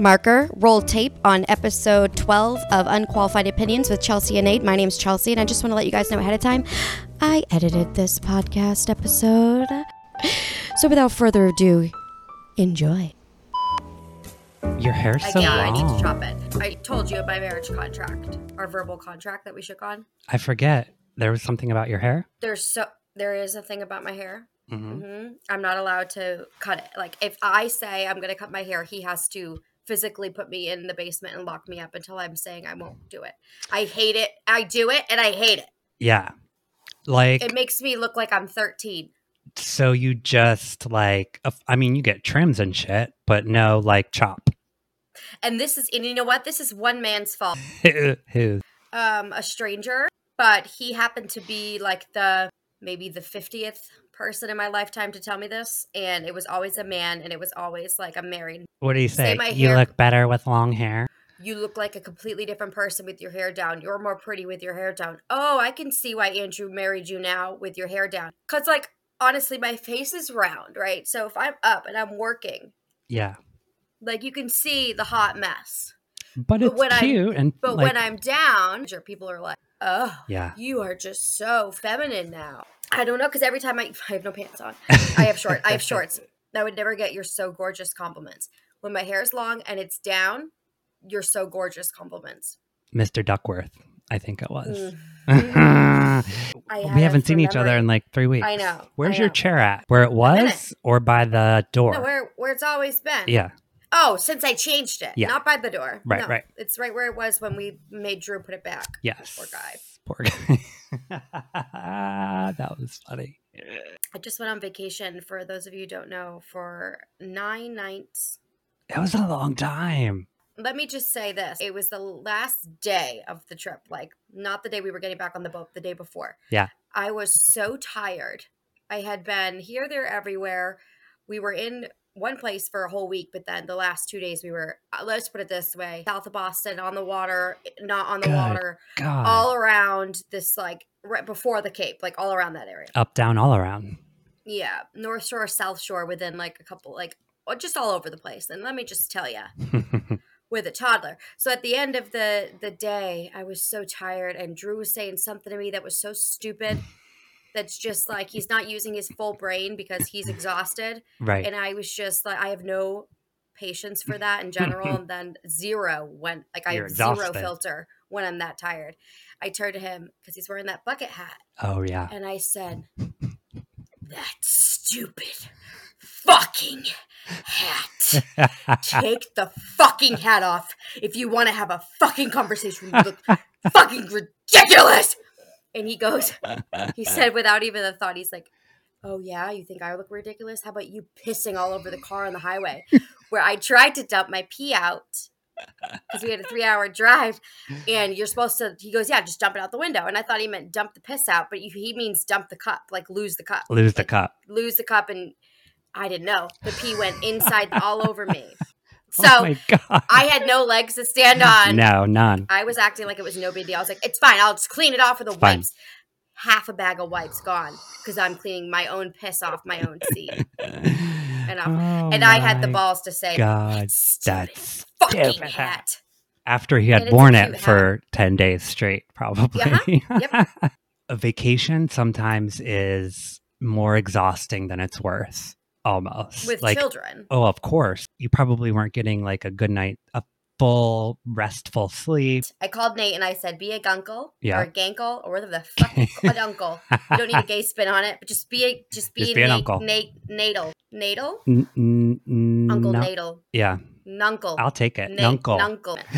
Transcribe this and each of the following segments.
marker, roll tape on episode 12 of Unqualified Opinions with Chelsea and Nate. My name's Chelsea, and I just want to let you guys know ahead of time I edited this podcast episode. So without further ado, enjoy. Your hair's so Again, I need to chop it. I told you my marriage contract, our verbal contract that we shook on. I forget. There was something about your hair. There's so there is a thing about my hair. hmm hmm I'm not allowed to cut it. Like if I say I'm gonna cut my hair, he has to physically put me in the basement and lock me up until I'm saying I won't do it. I hate it. I do it and I hate it. Yeah. Like, It makes me look like I'm 13. so you just like, I mean, you get trims and shit, but no, like, chop. And this is and you know what? This is one man's fault. Who? um a stranger, but he happened to be like the maybe the 50th person in my lifetime to tell me this and it was always a man and it was always like I'm married. What do you Say say? You hair- look better with long hair. You look like a completely different person with your hair down. You're more pretty with your hair down. Oh, I can see why Andrew married you now with your hair down. Cuz like honestly my face is round, right? So if I'm up and I'm working, Yeah. like you can see the hot mess. But it's when I'm- and But like, when I'm down, people are like, "Oh, Yeah. you are just so feminine now." I don't know because every time I, I have no pants on, I have short, I have shorts. I would never get "you're so gorgeous" compliments. When my hair is long and it's down, "you're so gorgeous" compliments. Mr. Duckworth, I think it was. Mm. I we haven't seen each other in like three weeks. I know, Where's I your know. chair at? Where it was or by the door? No, where where it's always been. yeah. Oh, since I changed it, Yeah. not by the door. Right, No, right. It's right where it was when we made Drew put it back. Yes. Poor guy. Poor guy. that was funny. I just went on vacation. For those of you who don't know, for nine nights It was a long time. let me just say this it was the last day of the trip like not the day we were getting back on the boat the day before Yeah. i was so tired i had been here there everywhere we were in one place for a whole week but then the last two days we were uh, let's put it this way south of boston on the water not on the Good water God. all around this like right before the cape like all around that area Up, down, all around. yeah north shore south shore within like a couple like just all over the place and let me just tell you with a toddler. So at the end of the the day, I was so tired and Drew was saying something to me that was so stupid that's just like he's not using his full brain because he's exhausted right. and I was just like I have no patience for that in general and then zero when like I You're have zero filter when I'm that tired. I turned to him cuz he's wearing that bucket hat oh, yeah. and I said that stupid fucking hat take the fucking hat off if you want to have a fucking conversation. You look fucking ridiculous. And he goes, he said without even a thought, he's like, Oh, yeah, you think I look ridiculous? How about you pissing all over the car on the highway? Where I tried to dump my pee out because we had a three hour drive and you're supposed to, he goes, Yeah, just dump it out the window. And I thought he meant dump the piss out, but he means dump the cup, like lose the cup Lose the cup. lose the cup and I didn't know. The pee went inside all over me. So oh, my God. I had no legs to stand on. No, none. I was acting like it was no big deal. I was like, it's fine. I'll just clean it off with the wipes. Half a bag of wipes gone because I'm cleaning my own piss off my own seat. and, I- and I had the balls to say, God, "That stupid that's fucking stupid hat. After he had And it's a worn it for 10 days straight, probably. Uh-huh. A vacation sometimes is more exhausting than it's worth, almost. With like, children. oh, of course. You probably weren't getting like a good night, a full, restful sleep. I called Nate and I said, be a gunkle Yeah. or a gankle or whatever the fuck it, uncle. You don't need a gay spin on it, but just be a just be, Just be an uncle. Nate natal. Natal? N- n- n- Uncle no- natal. Yeah, Nuncle. I'll take it. Nate, Nuncle. Nuncle.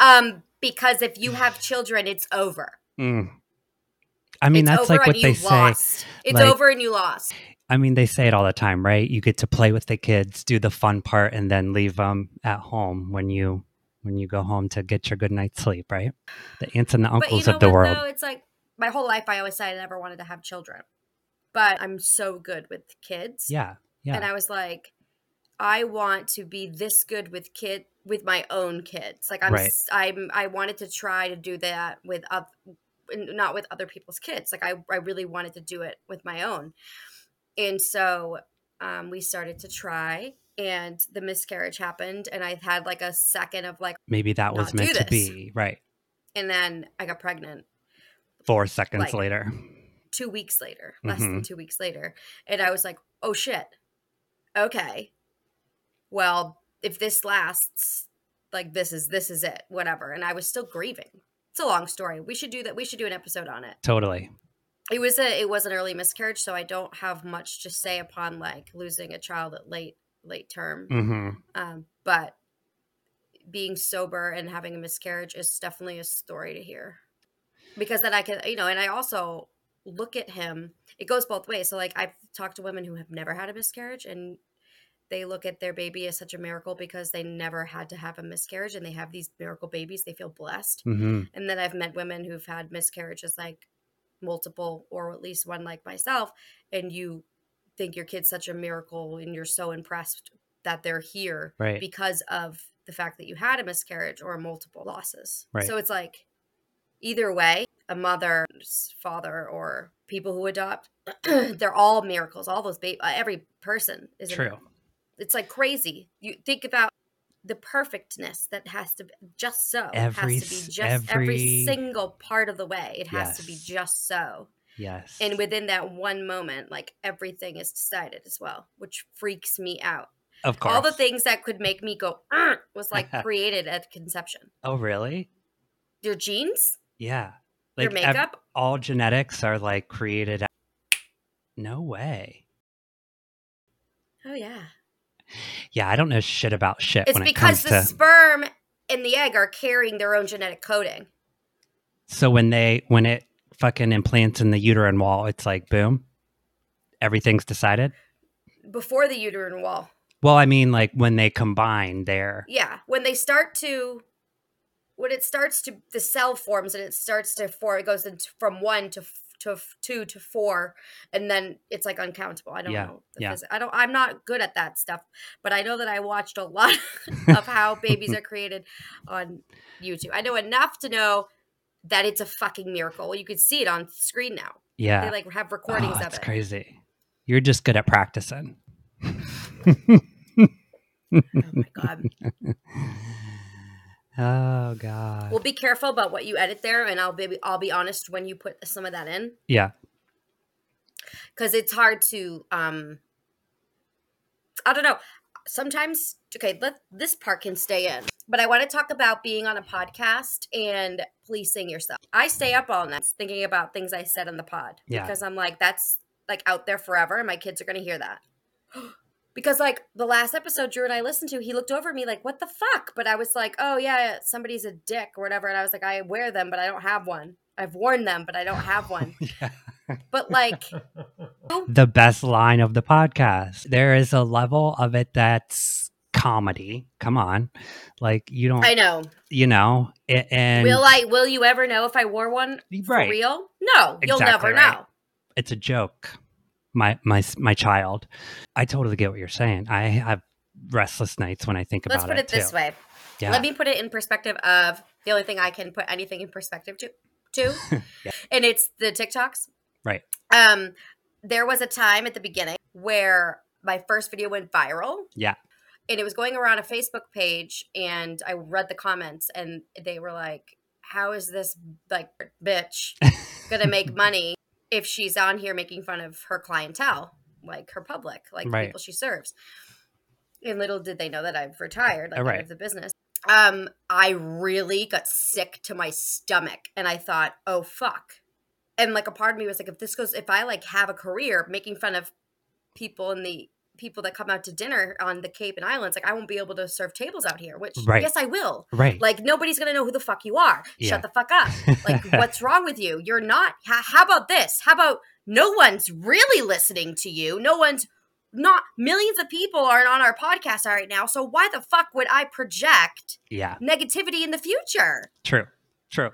Um, because if you have children, it's over. Mm. I mean, it's that's like what they you say. lost. It's like- over and you lost. I mean, they say it all the time, right? You get to play with the kids, do the fun part, and then leave them at home when you when you go home to get your good night's sleep, right? The aunts and the But you uncles know of the what world. though? It's like my whole life I always said I never wanted to have children. But I'm so good with kids. Yeah, yeah, And I was like, I want to be this good with kid with my own kids. Like I'm Right. I'm I wanted to try to do that with oth- not with other people's kids. Like I I really wanted to do it with my own. And so um, we started to try and the miscarriage happened and I had like a second of like Maybe that was meant to be. Right. and then I got pregnant Four seconds Like- later. 2 weeks later, less than Mhm. 2 weeks later. And I was like, "Oh shit. Okay. Well, if this lasts like this is this is it, whatever." And I was still grieving. It's a long story. We should do that. We should do an episode on it. Totally. It was a it was an early miscarriage, so I don't have much to say upon like losing a child at late late term. hmm Um, but being sober and having a miscarriage is definitely a story to hear because then I can, you know, and I also look at him. It goes both ways. So, like, I've talked to women who have never had a miscarriage and they look at their baby as such a miracle because they never had to have a miscarriage and they have these miracle babies. They feel blessed. hmm And then I've met women who've had miscarriages, like multiple or at least one, like myself, and you think your kid's such a miracle and you're so impressed that they're here Right. because of the fact that you had a miscarriage or multiple losses. Right. So it's like either way, a mother's father or people who adopt, they're all miracles. All those baby, every person is a True. miracle. It's like crazy. You think about the perfectness that has to be just so Every has to be just every, every- single part of the way. It has to be just so. Yes. And within that one moment, like everything is decided as well, which freaks me out. of course. All the things that could make me go was like created at conception. Oh, really? Your genes, Yeah. your ev- makeup. all genetics are like created. No way. oh yeah, Yeah, I don't know shit about shit it's when it because comes the to. sperm and the egg are carrying their own genetic coding. so when they when it fucking implants in the uterine wall, it's like boom, everything's decided. Before the uterine wall, Well, I mean, like when they combine, there. yeah, when they start to, when it starts to the cell forms and it starts to four, it goes from one to to two to four, and then it's like uncountable. I don't Yeah, know. yeah. phys- I don't. I'm not good at that stuff, but I know that I watched a lot of how babies are created on YouTube. I know enough to know that it's a fucking miracle. You could see it on screen now. yeah, They like have recordings oh, of that's it. crazy. You're just good at practicing. Oh my god. Oh god. Well, be careful about what you edit there, and I'll be I'll be honest when you put some of that in. yeah. because it's hard to um i don't know sometimes okay let this part can stay in but i want to talk about being on a podcast and policing yourself i stay up all night thinking about things i said on the pod Yeah. because i'm like that's like out there forever and my kids are going to hear that because like the last episode drew and i listened to he looked over at me like what the fuck but i was like oh yeah somebody's a dick or whatever and i was like i wear them but i don't have one i've worn them but i don't have one yeah. but like the best line of the podcast. There is a level of it that's comedy. Come on. Like you don't i know you know, and will I? Will you ever know if I wore one for Right. real? No, you'll never right. know. it's a joke. My my my child. I totally get what you're saying. I have restless nights when I think Let's about it. Let's put it, it this too. way. Yeah. Let me put it in perspective of the only thing I can put anything in perspective to, to, Yeah. and it's the TikToks. Right. Um, there was a time at the beginning where my first video went viral. Yeah. And it was going around a Facebook page, and I read the comments, and they were like, "How is this like bitch gonna make money if she's on here making fun of her clientele, like her public, like the Right. people she serves?" And little did they know that I've retired, like Oh, out of the business. Um, I really got sick to my stomach, and I thought, "Oh fuck!" And like a part of me was like, "If this goes, if I like have a career making fun of people in the people that come out to dinner on the Cape and Islands, like I won't be able to serve tables out here." Which, Right. yes, I will. Right. Like nobody's gonna know who the fuck you are. Yeah. Shut the fuck up. Like what's wrong with you? You're not. How, how about this? How about no one's really listening to you? No one's not. Millions of people aren't on our podcast right now. So why the fuck would I project yeah. negativity in the future? True. True.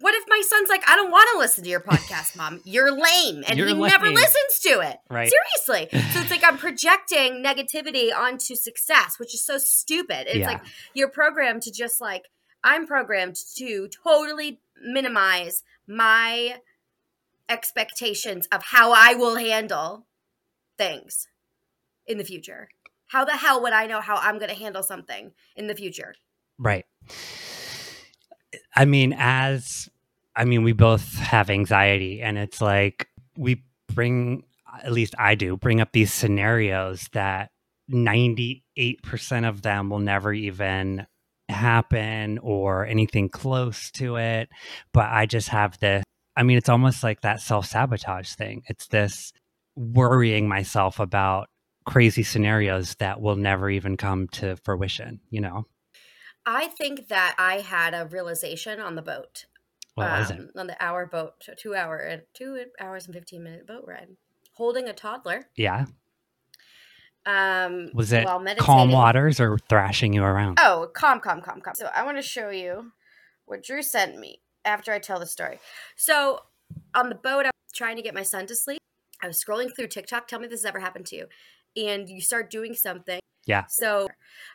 What if my son's like, I don't want to listen to your podcast, mom. You're lame, and You're he never listens to it. Right. Seriously. So it's like I'm projecting negativity onto success, which is so stupid. It's Yeah. like you're programmed to just like I'm programmed to totally minimize my expectations of how I will handle things in the future. How the hell would I know how I'm going to handle something in the future? Right. I mean, as I mean, we both have anxiety, and it's like we bring, at least I do, bring up these scenarios that 98% of them will never even happen or anything close to it. But I just have this, I mean, it's almost like that self sabotage thing. It's this worrying myself about crazy scenarios that will never even come to fruition, you know? I think that I had a realization on the boat. What was it? um, On the hour boat, two hour, uh, two hours and 15 minute boat ride, holding a toddler. Yeah. Um, Was it while calm waters or thrashing you around? Oh, calm, calm, calm, calm. So I want to show you what Drew sent me after I tell the story. So on the boat, I was trying to get my son to sleep. I was scrolling through TikTok. Tell me if this has ever happened to you. And you start doing something. Yeah. So,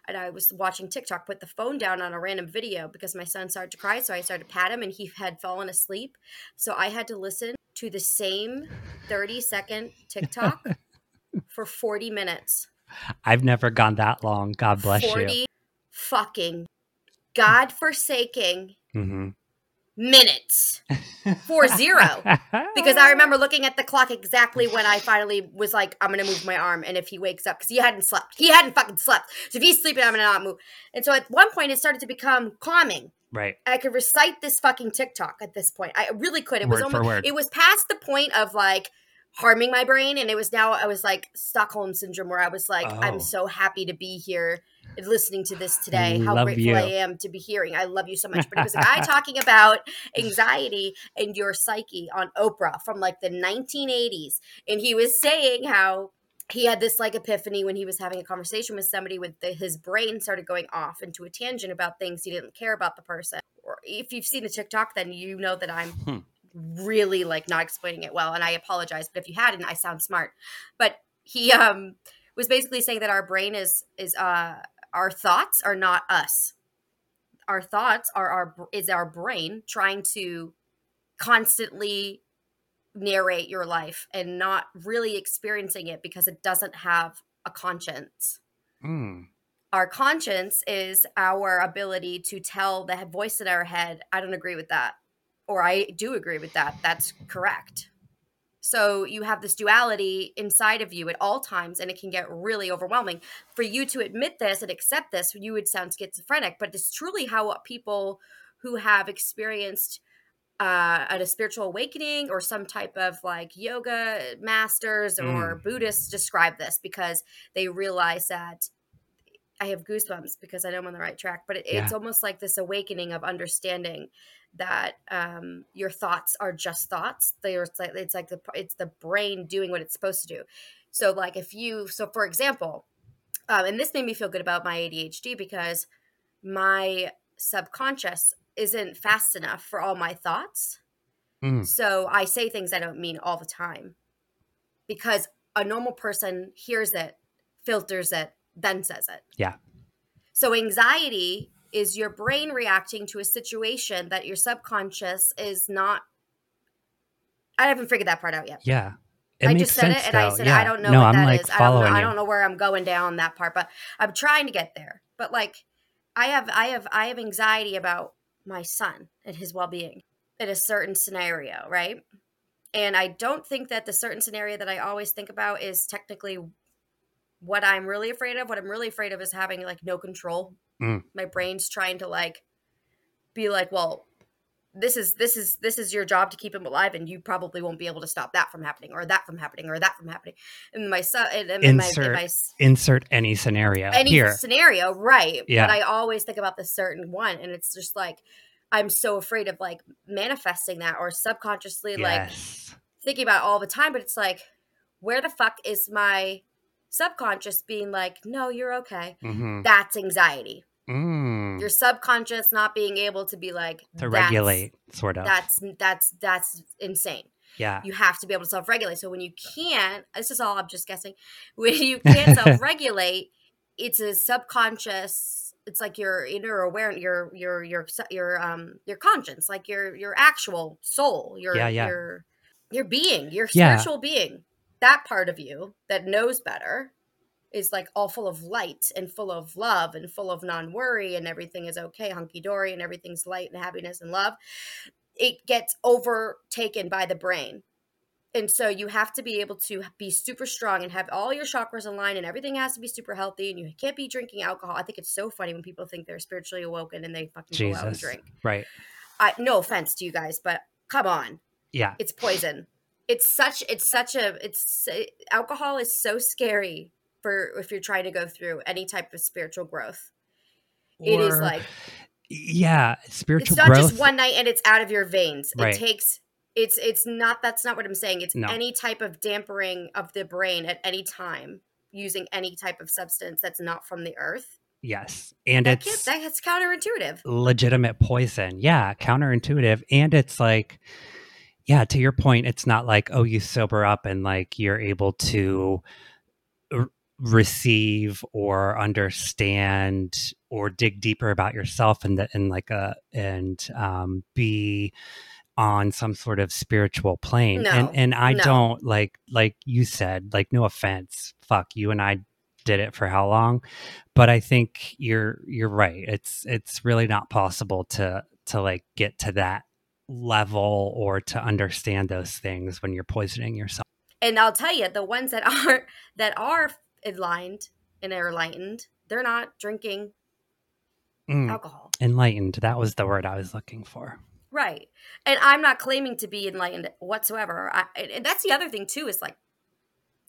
and I was watching TikTok, put the phone down on a random video because my son started to cry. So I started to pat him and he had fallen asleep. So I had to listen to the same 30 second TikTok for 40 minutes. I've never gone that long. God bless 40 you. fucking God forsaking hmm minutes for zero. Because I remember looking at the clock exactly when I finally was like, I'm gonna move my arm, and if he wakes up, because he hadn't slept, he hadn't fucking slept. So if he's sleeping, I'm gonna not move. And so at one point, it started to become calming. Right. I could recite this fucking TikTok at this point. I really could. It was Word for almost, it was past the point of like harming my brain, and it was now I was like Stockholm syndrome, where I was like, Oh. I'm so happy to be here listening to this today. How grateful you. I am to be hearing. I love you so much. But it was a guy talking about anxiety and your psyche on Oprah from like the 1980s, and he was saying how he had this like epiphany when he was having a conversation with somebody with the, his brain started going off into a tangent about things he didn't care about the person or if you've seen the tiktok then you know that i'm Hmm. really like not explaining it well and i apologize but if you hadn't i sound smart but he um was basically saying that our brain is is uh our thoughts are not us our thoughts are our is our brain trying to constantly narrate your life and not really experiencing it because it doesn't have a conscience. Mm. Our conscience is our ability to tell the voice in our head, I don't agree with that, or I do agree with that. That's correct. So you have this duality inside of you at all times, and it can get really overwhelming. For you to admit this and accept this, you would sound schizophrenic, but it's truly how people who have experienced uh, a spiritual awakening or some type of like yoga masters or Buddhists describe this because they realize that I have goosebumps because I know I'm on the right track. But it, it's almost like this awakening of understanding that um, your thoughts are just thoughts. They are it's like it's like the it's the brain doing what it's supposed to do. So like if you so for example, um, and this made me feel good about my ADHD because my subconscious isn't fast enough for all my thoughts. Mm. So I say things I don't mean all the time because a normal person hears it, filters it, then says it. Yeah. So anxiety is your brain reacting to a situation that your subconscious is not. I haven't figured that part out yet. Yeah. It I makes just said sense, it and I said yeah. I don't know no, what I'm that like is. I don't know. I don't know where I'm going down that part, but I'm trying to get there. But like I have I have I have anxiety about my son and his well-being in a certain scenario, right? And I don't think that the certain scenario that I always think about is technically what I'm really afraid of. What I'm really afraid of is having like no control. Mm. My brain's trying to like be like, well, this is this is this is your job to keep him alive, and you probably won't be able to stop that from happening, or that from happening, or that from happening. And my son, and, and my, and Insert my Insert any scenario any here. scenario, right? Yeah. But I always think about the certain one, and it's just like I'm so afraid of like manifesting that or subconsciously like thinking about it all the time. But it's like, where the fuck is my subconscious being like, no, you're okay? hmm That's anxiety. Mm. Your subconscious not being able to be like To "That's- regulate, sort of. That's that's that's insane. yeah. You have to be able to self-regulate. So when you can't, this is all I'm just guessing. When you can't self-regulate, it's a subconscious. It's like your inner awareness, your your your your um your conscience, like your your actual soul, your Yeah, yeah. your your being, your Yeah. spiritual being. That part of you that knows better is like all full of light and full of love and full of non-worry and everything is okay hunky-dory and everything's light and happiness and love it gets overtaken by the brain. And so you have to be able to be super strong and have all your chakras aligned and everything has to be super healthy and you can't be drinking alcohol. I think it's so funny when people think they're spiritually awoken and they fucking go out and drink. Right. I, no offense to you guys but come on. Yeah. it's poison it's such it's such a it's eh, alcohol is so scary for if you're trying to go through any type of spiritual growth it is like yeah, spiritual it's not growth. just one night and it's out of your veins Right. it takes it's it's not that's not what i'm saying it's No. any type of dampering of the brain at any time using any type of substance that's not from the earth yes, and that it's that's counterintuitive legitimate poison. Yeah, counterintuitive, and it's like, yeah, to your point, it's not like oh, you sober up and like you're able to r- receive or understand or dig deeper about yourself and the, and like a and um, be on some sort of spiritual plane. No, and and I no. don't like like you said, like no offense, fuck you and I did it for how long but i think you're you're right it's it's really not possible to to like get to that level or to understand those things when you're poisoning yourself and i'll tell you the ones that are that are enlightened and are enlightened they're not drinking Mm, alcohol enlightened that was the word i was looking for Right. And I'm not claiming to be enlightened whatsoever. I, and- and that's the other thing, too, is like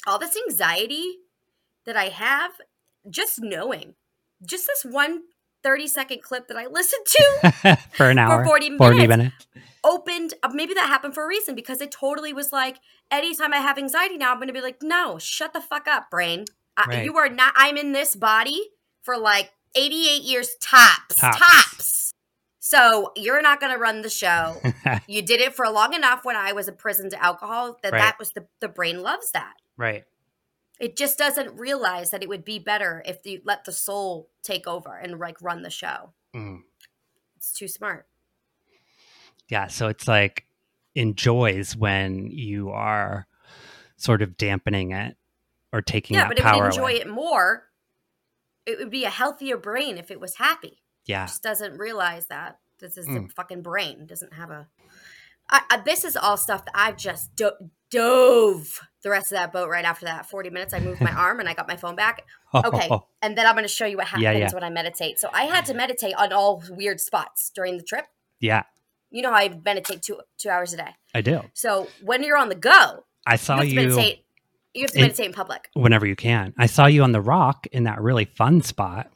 all this anxiety that I have, just knowing, just this one 30 second clip that I listened to for an hour for 40 minutes, 40 minutes opened, uh, maybe that happened for a reason because it totally was like, anytime I have anxiety now, I'm going to be like, no, shut the fuck up, brain. I, You are not, I'm in this body for like 88 years tops. Tops. Tops. So you're not going to run the show. you did it for long enough when I was a prison to alcohol that Right. that was the the brain loves that. right It just doesn't realize that it would be better if you let the soul take over and like run the show. Mm. It's too smart. yeah so it's like enjoys when you are sort of dampening it or taking Yeah, that but it would power enjoy away. it more. It would be a healthier brain if it was happy. yeah just doesn't realize that this is a Mm. fucking brain It doesn't have a I, I, this is all stuff that i've just do- dove the rest of that boat right after that 40 minutes. I moved my arm and i got my phone back. Okay and then i'm going to show you what happens Yeah, yeah. when i meditate. So i had to meditate on all weird spots during the trip. Yeah. You know how i meditate two two hours a day? I do. So when you're on the go i you saw have to you meditate you have to in- meditate in public. whenever you can. I saw you on the rock in that really fun spot.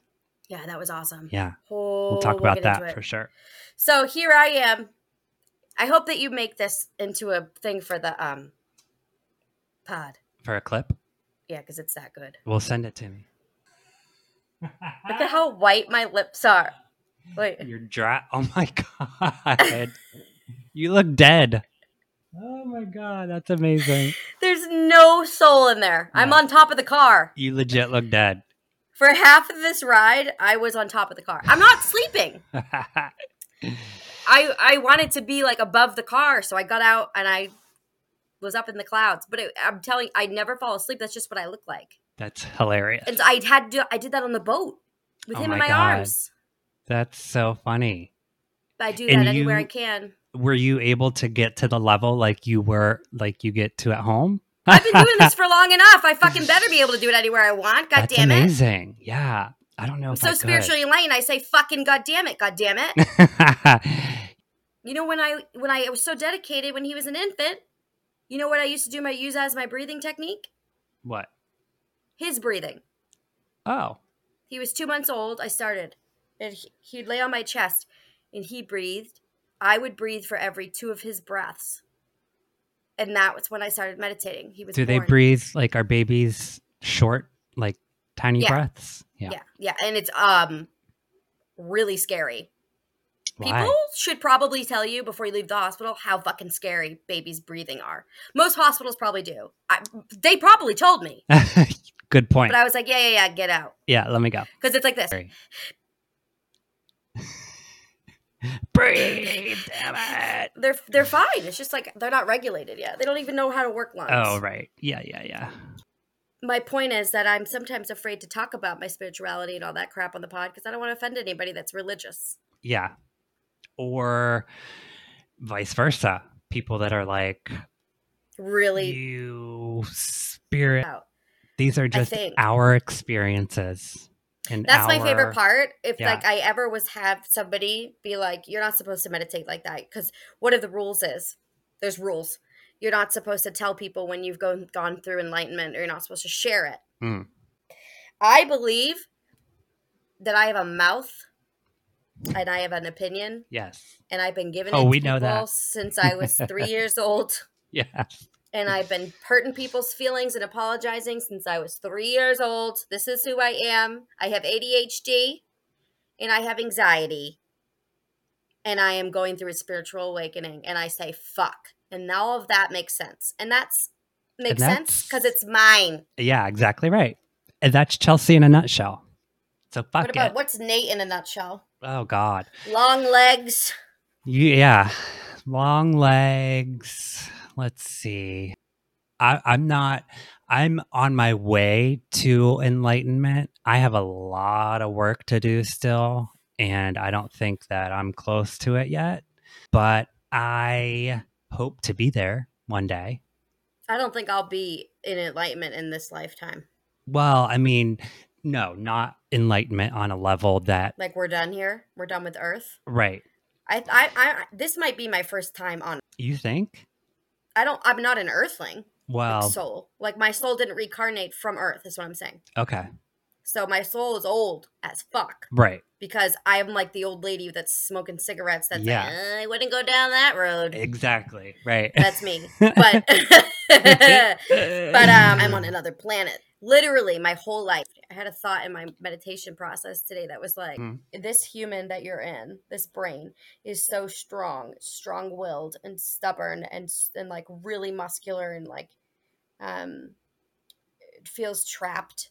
Yeah that was awesome. Yeah. Oh, we'll talk about into that for sure. So here I am. I hope that you make this into a thing for the um pod. for a clip Yeah, because it's that good. we'll send it to me Look at how white my lips are. Wait. You're dry. Oh my god. you look dead. Oh my god, that's amazing. There's no soul in there. I'm on top of the car. You legit look dead. For half of this ride, I was on top of the car. I'm not sleeping. I I wanted to be like above the car, so I got out and I was up in the clouds. But it, I'm telling, I never fall asleep. That's just what I look like. that's hilarious. And I had to. I did that on the boat with Oh him in my my God. arms. That's so funny. I do And that anywhere I can. Were you able to get to the level like you were like you get to at home? I've been doing this for long enough. I fucking better be able to do it anywhere I want. God That's damn it. amazing. Yeah. I don't know I'm so I could. spiritually enlightened. I say fucking god damn it, god damn it. You know when I when I was so dedicated when he was an infant, you know what I used to do my use as my breathing technique? what? His breathing. Oh. He was 2 months old. I started. And he, he'd lay on my chest and he breathed. I would breathe for every two of his breaths. And that was when I started meditating. He was Do they breathe like our babies short, like tiny Yeah. breaths? Yeah. Yeah, yeah, and it's um really scary. Why? People should probably tell you before you leave the hospital how fucking scary babies breathing are. Most hospitals probably do. I, they probably told me, Good point. but I was like, yeah, yeah, yeah, get out, yeah, let me go. because it's like this. Breathe, damn it. They're they're fine. It's just like they're not regulated yet. They don't even know how to work lungs. Oh, right. Yeah, yeah, yeah. my point is that I'm sometimes afraid to talk about my spirituality and all that crap on the pod because I don't want to offend anybody that's religious. Yeah. Or vice versa. People that are like, Really you spirit. out. These are just our experiences. And That's my favorite part. If Yeah. like I ever was have somebody be like, "You're not supposed to meditate like that," because one of the rules is there's rules. You're not supposed to tell people when you've gone gone through enlightenment, or you're not supposed to share it. Mm. I believe that I have a mouth and I have an opinion, Yes. and I've been given Oh, we know that. since I was three years old. Yeah. and I've been hurting people's feelings and apologizing since I was three years old. This is who I am. I have ADHD and I have anxiety. And I am going through a spiritual awakening. And I say, fuck. And now all of that makes sense. And that's makes And sense because it's mine. Yeah, exactly right. And that's Chelsea in a nutshell. So fuck what about it. what's Nate in a nutshell? Oh God. Long legs. Yeah. Long legs. Let's see. I, I'm not, I'm on my way to enlightenment. I have a lot of work to do still, and I don't think that I'm close to it yet. But I hope to be there one day. I don't think I'll be in enlightenment in this lifetime. Well, I mean, no, not enlightenment on a level that, Like we're done here. We're done with Earth. right. I, I, I this might be my first time on. You think? I don't. I'm not an Earthling. Well, like soul. Like my soul didn't reincarnate from Earth, is what I'm saying. okay. So my soul is old as fuck Right. because I'm like the old lady that's smoking cigarettes. That's Yeah. like, "Uh, I wouldn't go down that road. Exactly. Right. That's me. But but um, I'm on another planet. Literally, my whole life. I had a thought in my meditation process today that was like, Mm. this human that you're in, this brain, is so strong, strong-willed, and stubborn, and and like really muscular, and like, um, it feels trapped,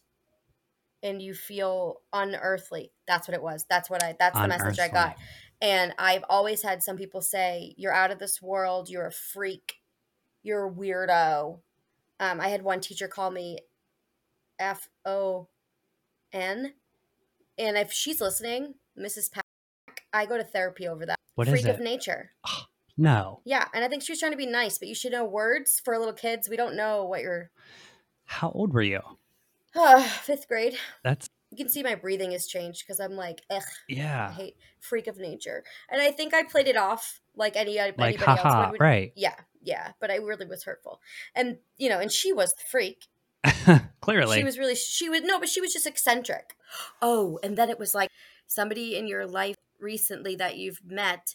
and you feel unearthly. That's what it was. That's what I. That's the message I got. And I've always had some people say, You're out of this world. You're a freak. You're a weirdo. Um, I had one teacher call me F O N. And if she's listening, Mrs. Pack, I go to therapy over that. What is freak of it? nature. No. Yeah. And I think she was trying to be nice, but you should know words for little kids. We don't know what you're. How old were you? fifth grade. That's You can see my breathing has changed because I'm like, ugh. I yeah. hate freak of nature. And I think I played it off like any uh, Like anybody else would. right. Yeah, yeah. But I really was hurtful. And you know, and she was the freak. Clearly. She was really she was no, but she was just eccentric. Oh, and then it was like somebody in your life recently that you've met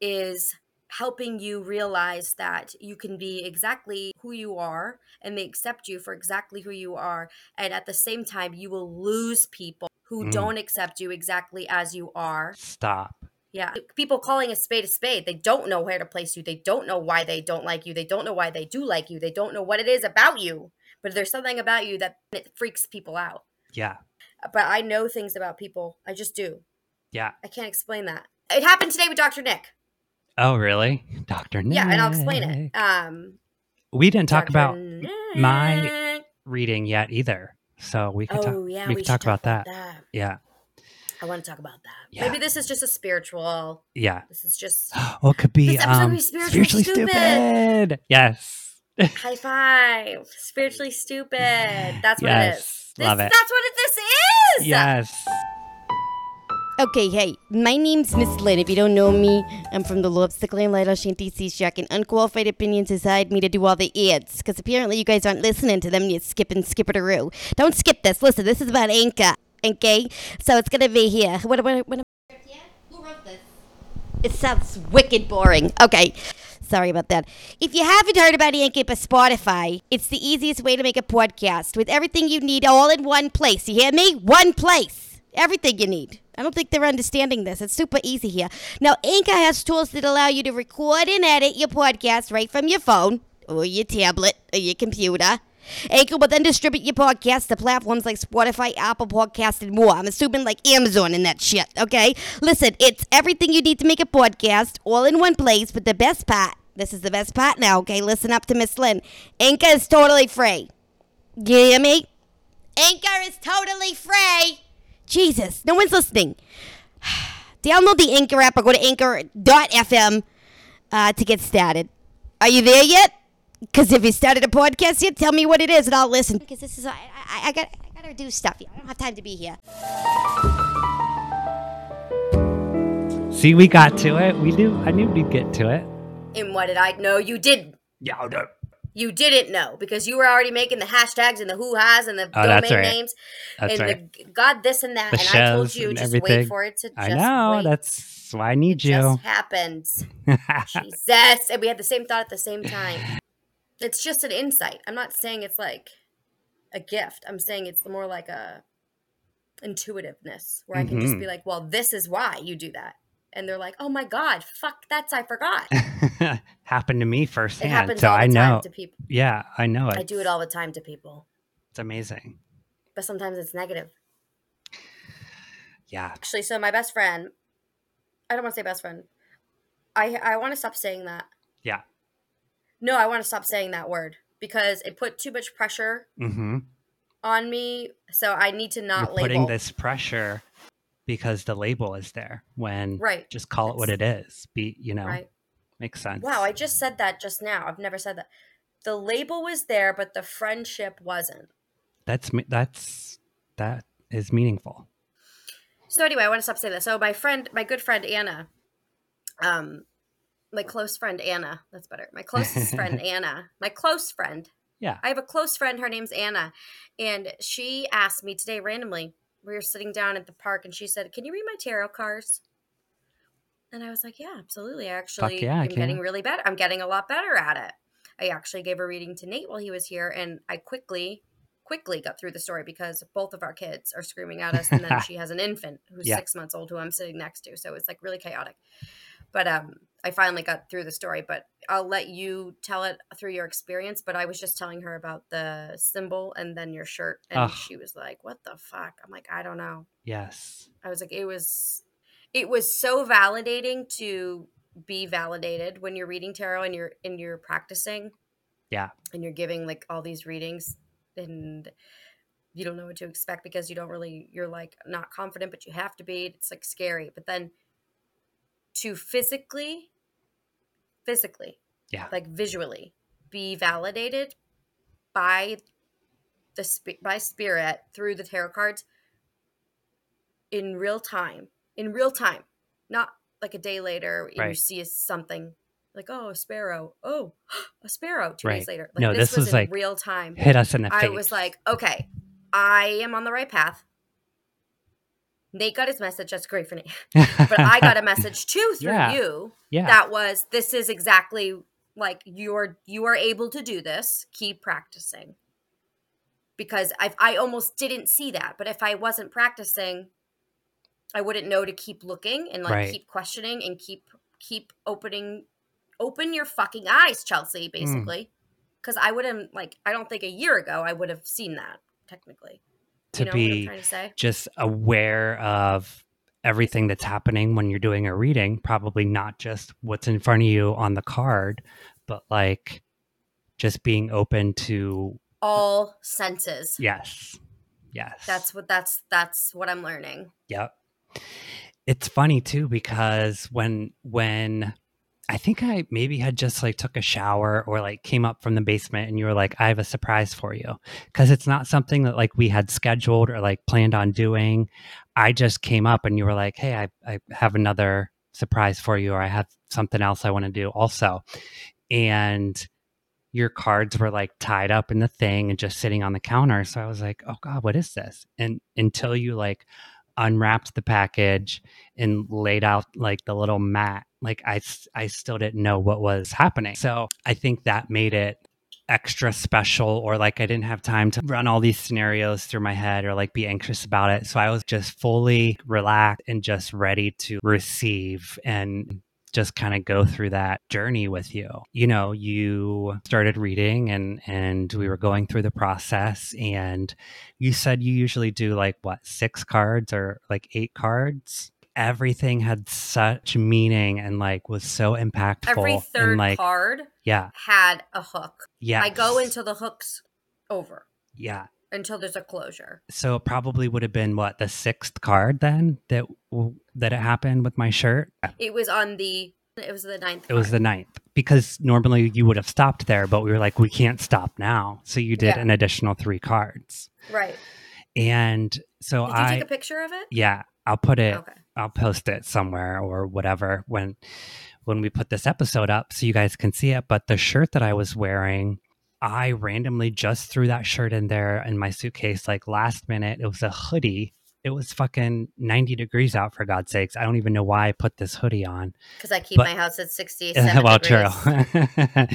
is helping you realize that you can be exactly who you are and they accept you for exactly who you are and at the same time you will lose people who Mm. don't accept you exactly as you are Stop. yeah. People calling a spade a spade. They don't know where to place you. They don't know why they don't like you. They don't know why they do like you. They don't know what it is about you. But there's something about you that it freaks people out. Yeah. But I know things about people. I just do. Yeah. I can't explain that. It happened today with Dr. Nick. Oh, really? Dr. Nick. Yeah, and I'll explain it. Um We didn't talk Dr. about my reading yet either. So we could talk Oh yeah, we we, could should talk about that. that. Yeah. I want to talk about that. Yeah. Maybe this is just a spiritual. Yeah. This is just Well, it could be This episode could um be spiritually stupid. Yes. High five. Spiritually stupid. That's what it is. This, Love it. That's what it, this is. Yes. Okay, hey, my name's Miss Lynn. If you don't know me, I'm from the Lobster Land Light Shanty Sea Shack, and Unqualified Opinions has hired me to do all the ads, because apparently you guys aren't listening to them, you're skipping skipperoo. Don't skip this. Listen, this is about Anchor, okay? So it's gonna be here. What, what, what, Who wrote this? It sounds wicked boring. Okay. Sorry about that. If you haven't heard about Anchor by Spotify, it's the easiest way to make a podcast with everything you need all in one place. You hear me? One place. Everything you need. I don't think they're understanding this. It's super easy here. Now, Anchor has tools that allow you to record and edit your podcast right from your phone or your tablet or your computer. Anchor will then distribute your podcast to platforms like Spotify, Apple Podcast, and more. I'm assuming like Amazon and that shit, okay? Listen, it's everything you need to make a podcast all in one place, but the best part, this is the best part now, okay? Listen up to Miss Lynn. Anchor is totally free. You hear me? Anchor is totally free. Jesus, no one's listening. Download the Anchor app or go to anchor.fm uh, to get started. Are you there yet? Because if you started a podcast yet, tell me what it is and I'll listen. Because this is, I, I, I, got, I gotta do stuff. I don't have time to be here. See, we got to it. We knew. I knew we'd get to it. And what did I know? You did. Yeah. no. You didn't know because you were already making the hashtags and the who has and the Oh, domain that's right. names That's and right. the God this and that. The and I told you just everything. wait for it to. Just I know. wait. That's why I need It just you. happens. Jesus. And we had the same thought at the same time. It's just an insight. I'm not saying it's like a gift. I'm saying it's more like a intuitiveness where I can just Mhm. be like, well, this is why you do that. And they're like, oh my God, fuck, that's, I forgot. Happened to me firsthand. so I know. to people. Yeah, I know it. I do it all the time to people, It's amazing. but sometimes it's negative. Yeah. Actually, so my best friend, I don't want to say best friend. I I want to stop saying that. Yeah. No, I want to stop saying that word because it put too much pressure Mm-hmm. on me. So I need to You're not label. putting this pressure because the label is there. When Right. just call it what it is. Be you know Right. makes sense. Wow, I just said that just now. I've never said that. The label was there, but the friendship wasn't. that's me- that's that is meaningful. So anyway, I want to stop saying that. So my friend, my good friend Anna, um, my close friend Anna. That's better. My closest friend Anna. My close friend. Yeah. I have a close friend. Her name's Anna, and she asked me today randomly. We were sitting down at the park, and she said, "Can you read my tarot cards?" And I was like, "Yeah, absolutely. I actually yeah, I am getting really better. I'm getting a lot better at it." I actually gave a reading to Nate while he was here, and I quickly, quickly got through the story because both of our kids are screaming at us, and then she has an infant who's Yeah. six months old who I'm sitting next to, so it's like really chaotic. But um, I finally got through the story. But I'll let you tell it through your experience. But I was just telling her about the symbol and then your shirt, and Ugh. she was like, "What the fuck?" I'm like, "I don't know." Yes. I was like, it was, it was so validating to be validated when you're reading tarot and you're and you're practicing. Yeah. And you're giving like all these readings and you don't know what to expect because you don't really you're like not confident but you have to be. It's like scary. But then to physically physically Yeah. like visually be validated by the sp- by spirit through the tarot cards in real time in real time not like a day later and you see something like oh a sparrow oh a sparrow two Right. days later like No, this, this was, was, in like, real time Hit us in the face. i was like okay i am on the right path nate got his message that's great for nate but i got a message too through Yeah. you yeah. that was this is exactly like you're you are able to do this keep practicing because i i almost didn't see that but if i wasn't practicing i wouldn't know to keep looking and like Right. keep questioning and keep keep opening open your fucking eyes chelsea Mm. basically because i would have like i don't think a year ago i would have seen that technically to you know be to just aware of everything that's happening when you're doing a reading, probably not just what's in front of you on the card, but like just being open to all senses yes. Yes. that's what that's that's what i'm learning Yep. It's funny too because when when I think I maybe had just like took a shower or like came up from the basement and you were like I have a surprise for you cuz it's not something that like we had scheduled or like planned on doing. I just came up and you were like, "Hey, I I have another surprise for you or I have something else I want to do also." And your cards were like tied up in the thing and just sitting on the counter. So I was like, "Oh god, what is this?" And until you like unwrapped the package and laid out like the little mat like i i still didn't know what was happening. So i think that made it extra special or like i didn't have time to run all these scenarios through my head or like be anxious about it. So i was just fully relaxed and just ready to receive and just kind of go through that journey with you. You know you started reading and and we were going through the process and you said you usually do like what six cards or like eight cards? Everything had such meaning and like was so impactful every third and like card yeah. had a hook. Yeah I go into the hooks over. yeah until there's a closure. So it probably would have been what the sixth card then that that it happened with my shirt. It was on the. It was the ninth. It was the ninth because normally you would have stopped there, but we were like, we can't stop now. So you did Yeah. an additional three cards, right. and so Did you I take a picture of it? yeah, I'll put it. Okay. I'll post it somewhere or whatever when when we put this episode up so you guys can see it. But the shirt that I was wearing, I randomly just threw that shirt in there in my suitcase like last minute. It was a hoodie. It was fucking 90 degrees out for God's sakes. I don't even know why I put this hoodie on. Because I keep But- my house at 67 well, degrees. true.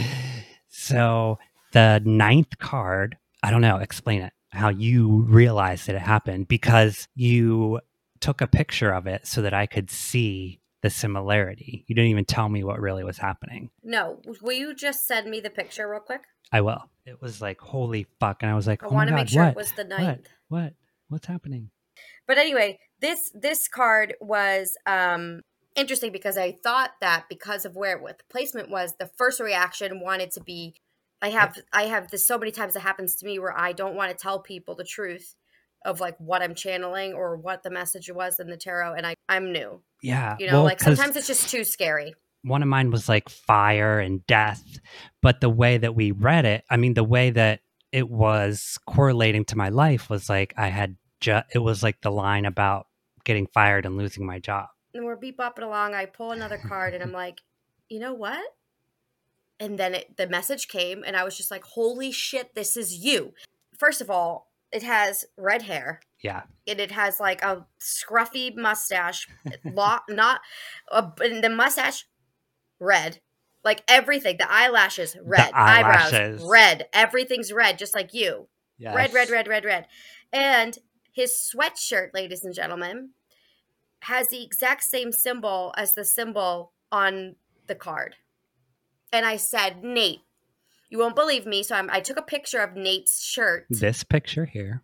so the ninth card, I don't know, explain it, how you realized that it happened because you took a picture of it so that I could see the similarity. You didn't even tell me what really was happening. No, will you just send me the picture real quick? I will. It was like, holy fuck. And I was like, I oh want to make sure what? it was the what? ninth. What? What's happening? But anyway, this this card was um interesting because I thought that because of where what the placement was, the first reaction wanted to be I have I have this so many times it happens to me where I don't want to tell people the truth of like what I'm channeling or what the message was in the tarot and I I'm new. Yeah. You know, well, like sometimes it's just too scary. one of mine was like fire and death but the way that we read it i mean the way that it was correlating to my life was like i had ju- it was like the line about getting fired and losing my job And we're beep bopping along. I pull another card and I'm like, you know what? And then it, the message came and I was just like, holy shit, this is you. First of all, it has red hair yeah and it has like a scruffy mustache, lo- not a, the mustache red, like everything. The eyelashes red, eyebrows eyelashes. red, everything's red, just like you. yes. Red, red, red, red, red. And his sweatshirt, ladies and gentlemen, has the exact same symbol as the symbol on the card. And I said, Nate, you won't believe me. So I'm, I took a picture of Nate's shirt this picture here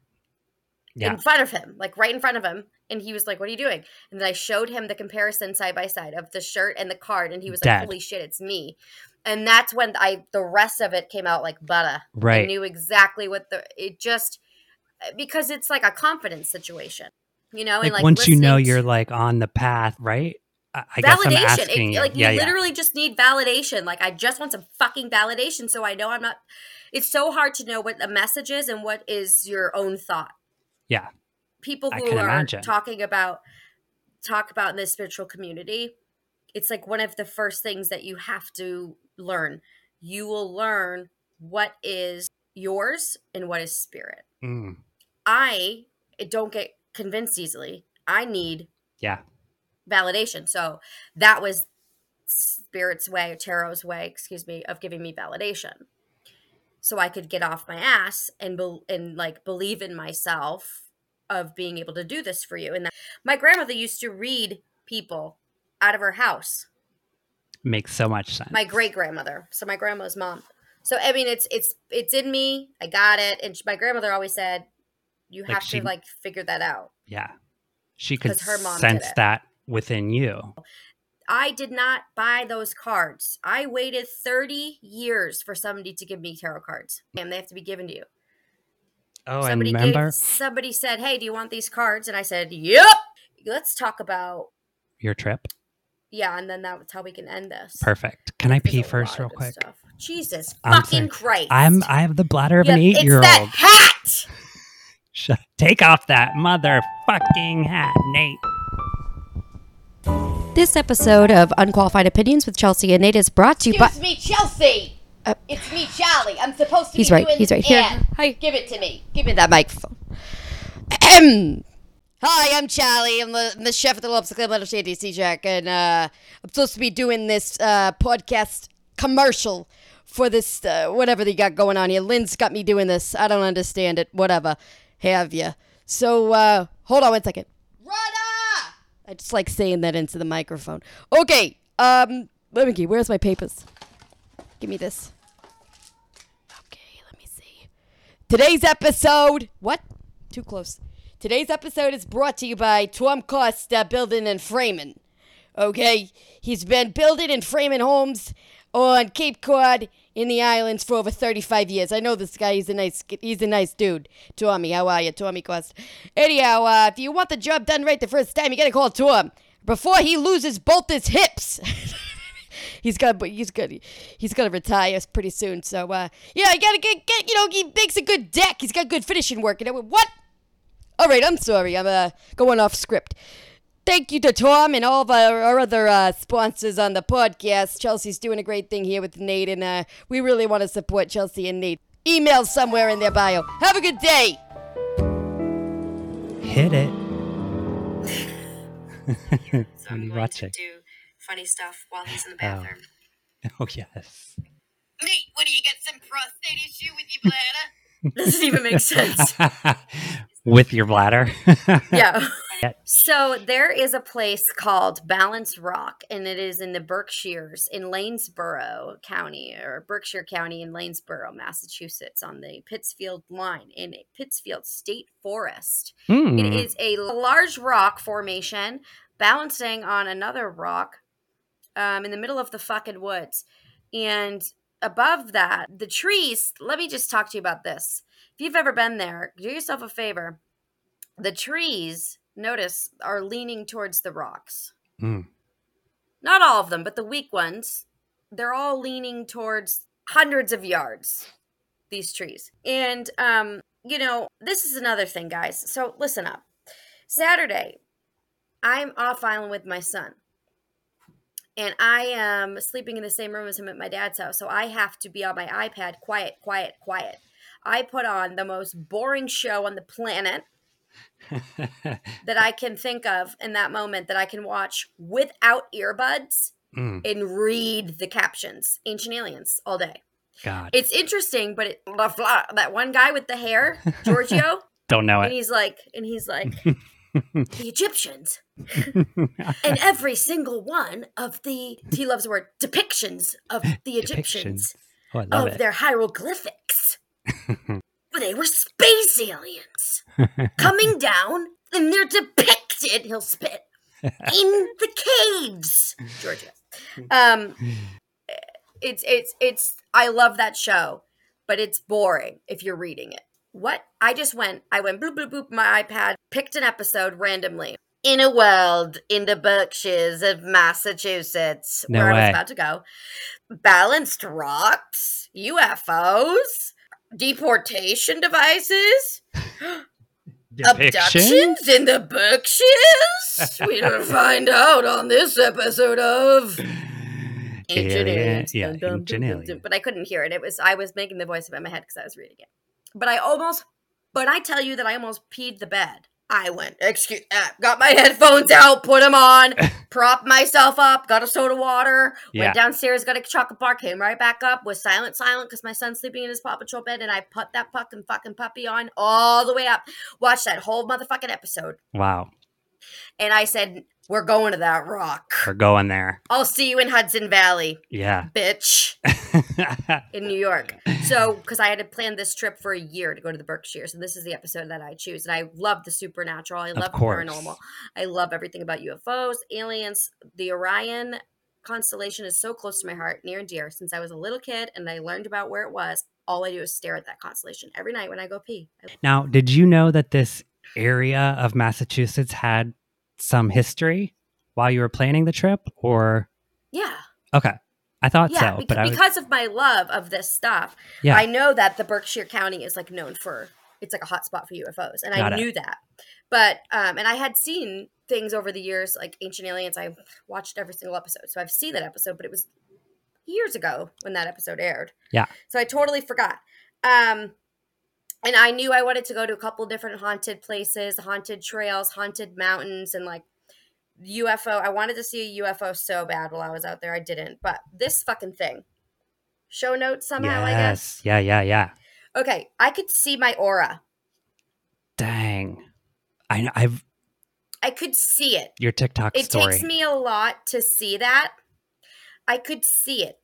yeah in front of him, like right in front of him. And he was like, What are you doing? And then I showed him the comparison side by side of the shirt and the card. And he was like. Holy shit, it's me. And that's when I the rest of it came out like butter. I knew exactly what the it just because it's like a confidence situation, you know. like, and like once you know you're like on the path right i, I validation. asking It, you like yeah you yeah literally just need validation. Like I just want some fucking validation, so I know I'm not. It's so hard to know what the message is and what is your own thought. Yeah. people who are imagine. talking about talk about in the spiritual community. It's like one of the first things that you have to learn. You will learn what is yours and what is spirit. Mm, I don't get convinced easily. I need yeah validation. So that was spirit's way, tarot's way, excuse me, of giving me validation. So I could get off my ass and bel and like believe in myself of being able to do this for you. And that, my grandmother used to read people out of her house. makes so much sense My great grandmother, so my grandma's mom. So I mean, it's it's it's in me. I got it. And my grandmother always said, "You Like have she- to like figure that out." yeah she could her mom sense that within you I did not buy those cards. I waited 30 years for somebody to give me tarot cards. And they have to be given to you. oh somebody and remember gave, somebody said, "Hey, do you want these cards?" And I said, "Yep." Let's talk about your trip yeah, and then that's how we can end this. perfect can i There's pee first real quick stuff. Jesus I'm fucking sorry. Christ! i'm i have the bladder of Yep, an eight-year-old that hat. Shut, take off that motherfucking hat, Nate. This episode of Unqualified Opinions with Chelsea and Nate is brought to you by. Excuse me, Chelsea. Uh, it's me, Charlie. I'm supposed to He's be right. doing He's right. Here. ad. Hi. Give it to me. Give me that microphone. Ahem. Hi, I'm Charlie. I'm the, I'm the chef at the Lobster Clam Lighthouse Shanty Sea Shack, and uh, I'm supposed to be doing this uh, podcast commercial for this uh, whatever they got going on here. Lynn's got me doing this. I don't understand it. Whatever. Have you? So uh, hold on one second. I just like saying that into the microphone. Okay. Um, let me see. Where's my papers? Give me this. Okay, let me see. Today's episode. What? Too close. Today's episode is brought to you by Tom Costa Building and Framing. Okay, he's been building and framing homes on Cape Cod in the islands for over 35 years. I know this guy. He's a nice he's a nice dude. Tommy, how are you? Tommy Quest. Anyhow, uh, if you want the job done right the first time, you got to call Tom before he loses both his hips. he's got he's good he's gonna retire pretty soon. So uh, yeah, you gotta get get you know he makes a good deck. He's got good finishing work. And I went, what? All right, I'm sorry. I'm uh, going off script. Thank you to Tom and all of our, our other uh, sponsors on the podcast. Chelsea's doing a great thing here with Nate, and uh, we really want to support Chelsea and Nate. Email somewhere in their bio. Have a good day. Hit it. So I'm going watching? to do funny stuff while he's in the Oh. bathroom. Oh yes. Nate, what do you got some prostate issue with your bladder? Doesn't even make sense. With your bladder. yeah. So there is a place called Balance Rock, and it is in the Berkshires in Lanesborough County or Berkshire County in Lanesborough, Massachusetts, on the Pittsfield line in Pittsfield State Forest. Hmm. It is a large rock formation balancing on another rock um, in the middle of the fucking woods. And above that, the trees, let me just talk to you about this. If you've ever been there, do yourself a favor. The trees, notice, are leaning towards the rocks. Hmm. Not all of them, but the weak ones, they're all leaning towards hundreds of yards, these trees. And, um, you know, this is another thing, guys. So listen up. Saturday, I'm off island with my son. And I am sleeping in the same room as him at my dad's house. So I have to be on my iPad, quiet, quiet, quiet. I put on the most boring show on the planet that I can think of in that moment that I can watch without earbuds Hmm. and read the captions. Ancient Aliens all day. God. It's interesting, but it, that one guy with the hair, Giorgio, Don't know and it. he's like, and he's like, the Egyptians, and every single one of the he loves the word depictions of the Egyptians Oh, I love of it. their hieroglyphics. They were space aliens coming down, and they're depicted. He'll spit in the caves, Georgia. Um, it's it's it's. I love that show, but it's boring if you're reading it. What I just went, I went bloop bloop bloop my iPad, picked an episode randomly. In a world in the Berkshires of Massachusetts, No where I was about to go, balanced rocks, UFOs, deportation devices, abductions in the Berkshires. We're gonna find out on this episode of Ancient Aliens. yeah, Dum, dum, Ancient dum, dum, Aliens. But I couldn't hear it. It was I was making the voice up in my head because I was reading it. But I almost, but I tell you that I almost peed the bed. I went, excuse, uh, got my headphones out, put them on, propped myself up, got a soda water, Yeah. went downstairs, got a chocolate bar, came right back up, was silent, silent because my son's sleeping in his Paw Patrol bed, and I put that fucking fucking puppy on all the way up. Watched that whole motherfucking episode, Wow. and I said, "We're going to that rock. We're going there. I'll see you in Hudson Valley, Yeah. bitch." in New York. So, because I had to plan this trip for a year to go to the Berkshires, and this is the episode that I choose. And I love the supernatural. I love paranormal. I love everything about UFOs, aliens. The Orion constellation is so close to my heart, near and dear. Since I was a little kid and I learned about where it was, all I do is stare at that constellation every night when I go pee. Now, did you know that this area of Massachusetts had some history while you were planning the trip? Or yeah, okay, I thought yeah, so, bec- but was, because of my love of this stuff, yeah, I know that the Berkshire County is like known for it's like a hot spot for UFOs, and Got I it. knew that. But um, and I had seen things over the years like Ancient Aliens. I watched every single episode, so I've seen that episode, but it was years ago when that episode aired. Yeah. So I totally forgot. Um, and I knew I wanted to go to a couple different haunted places, haunted trails, haunted mountains, and like UFO. I wanted to see a UFO so bad while I was out there. I didn't, but this fucking thing. Show notes somehow, I guess. yeah, yeah, yeah. Okay, I could see my aura. Dang, I, I've I could see it. your TikTok It story. takes me a lot to see that. I could see it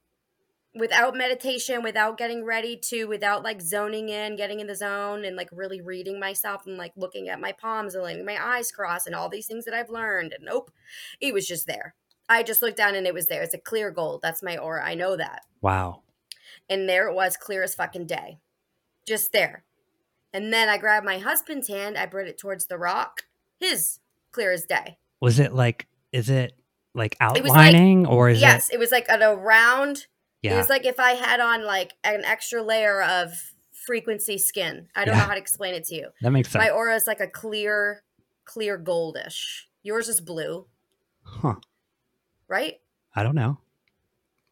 without meditation, without getting ready to, without like zoning in, getting in the zone and like really reading myself and like looking at my palms and letting my eyes cross and all these things that I've learned. And nope, it was just there. I just looked down and it was there. It's a clear gold. That's my aura. I know that. wow. And there it was, clear as fucking day. Just there. And then I grabbed my husband's hand, I brought it towards the rock. His clear as day. Was it like? Is it like It like- outlining or is yes, it? it was like a round Yeah. It was like if I had on like an extra layer of frequency skin. I don't Yeah. know how to explain it to you. that makes sense. My aura is like a clear, clear goldish. Yours is blue, huh. right? I don't know.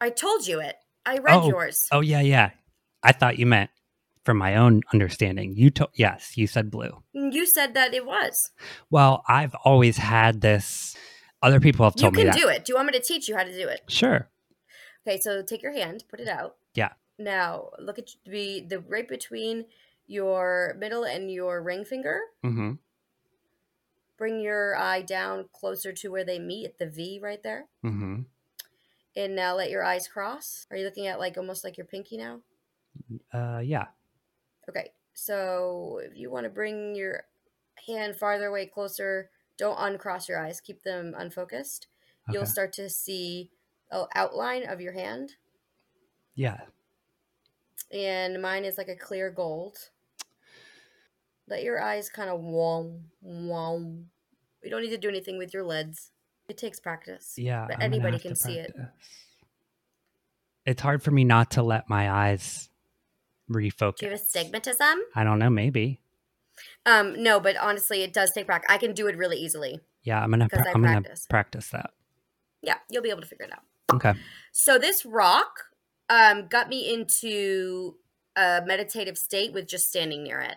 I told you it. I read Oh, yours. Oh yeah, yeah. I thought you meant from my own understanding. You told yes, you said blue. Mm, you said that it was. Well, I've always had this. Other people have told me You can that. do it. Do you want me to teach you how to do it? Sure. Okay, so take your hand, put it out. Yeah. Now look at the the right between your middle and your ring finger. Mm-hmm. Bring your eye down closer to where they meet at the V right there. Mm-hmm. And now let your eyes cross. Are you looking at like almost like your pinky now? Uh, yeah. Okay. So if you want to bring your hand farther away, closer, don't uncross your eyes. Keep them unfocused. You'll start to see outline of your hand. Yeah. And mine is like a clear gold. Let your eyes kind of wow, wow. You don't need to do anything with your lids. It takes practice. Yeah. But I'm anybody can see it. It's hard for me not to let my eyes refocus. Do you have astigmatism? I don't know. Maybe. Um, no, but honestly, it does take practice. I can do it really easily. Yeah. I'm gonna. Pra- I'm gonna practice. practice that. Yeah, you'll be able to figure it out. Okay. So this rock um, got me into a meditative state with just standing near it.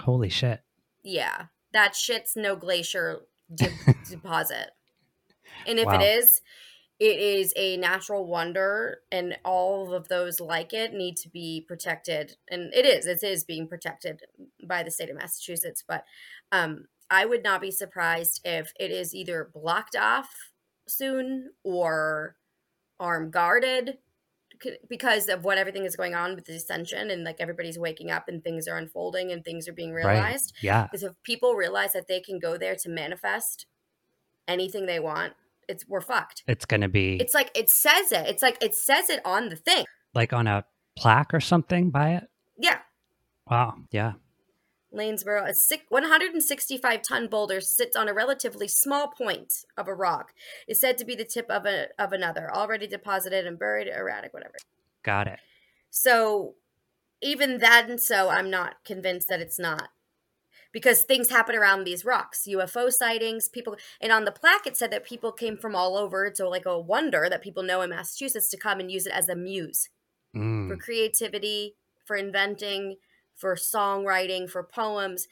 Holy shit. Yeah, that shit's no glacier de- deposit. And if Wow. it is, it is a natural wonder, and all of those like it need to be protected. And it is, it is being protected by the state of Massachusetts. But um, I would not be surprised if it is either blocked off soon or arm guarded because of what everything is going on with the ascension and like everybody's waking up and things are unfolding and things are being realized Yeah. because if people realize that they can go there to manifest anything they want it's we're fucked It's gonna be it's like it says it it's like it says it on the thing like on a plaque or something by it. yeah Wow. Yeah. Lanesboro, a six, 165 ton boulder sits on a relatively small point of a rock. Is said to be the tip of a of another, already deposited and buried, erratic, whatever. Got it. So even then, so I'm not convinced that it's not. Because things happen around these rocks, UFO sightings, people, and on the plaque it said that people came from all over. So like a wonder that people know in Massachusetts to come and use it as a muse Mm. for creativity, for inventing, for songwriting, for poems.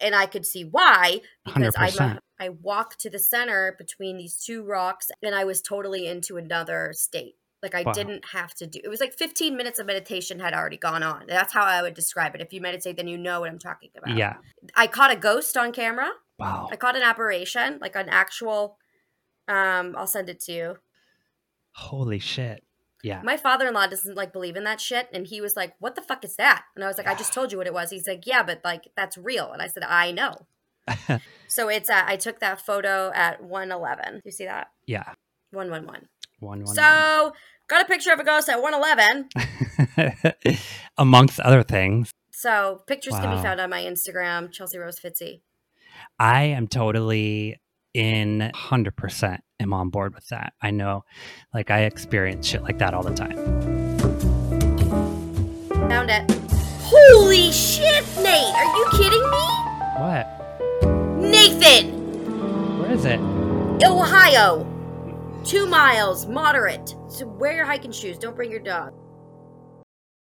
And I could see why because I 100%. I walked to the center between these two rocks and I was totally into another state. Like I Wow. didn't have to do. It was like 15 minutes of meditation had already gone on. That's how I would describe it. If you meditate, then you know what I'm talking about. Yeah. I caught a ghost on camera. Wow. I caught an apparition, like an actual. Um, I'll send it to you. Holy shit. Yeah. My father-in-law doesn't like believe in that shit, and he was like, "What the fuck is that?" And I was like, "I just told you what it was." He's like, "Yeah, but like that's real." And I said, "I know." so it's uh, I took that photo at 111. You see that? yeah. 111. One one. So got a picture of a ghost at 111. Amongst other things, So pictures can be found on my Instagram, Chelsea Rose Fitzy. I am totally in 100% am on board with that. I know, like, I experience shit like that all the time. Found it. Holy shit, Nate! Are you kidding me? What? Nathan, Where is it? Ohio. Two miles, moderate. So wear your hiking shoes. Don't bring your dog.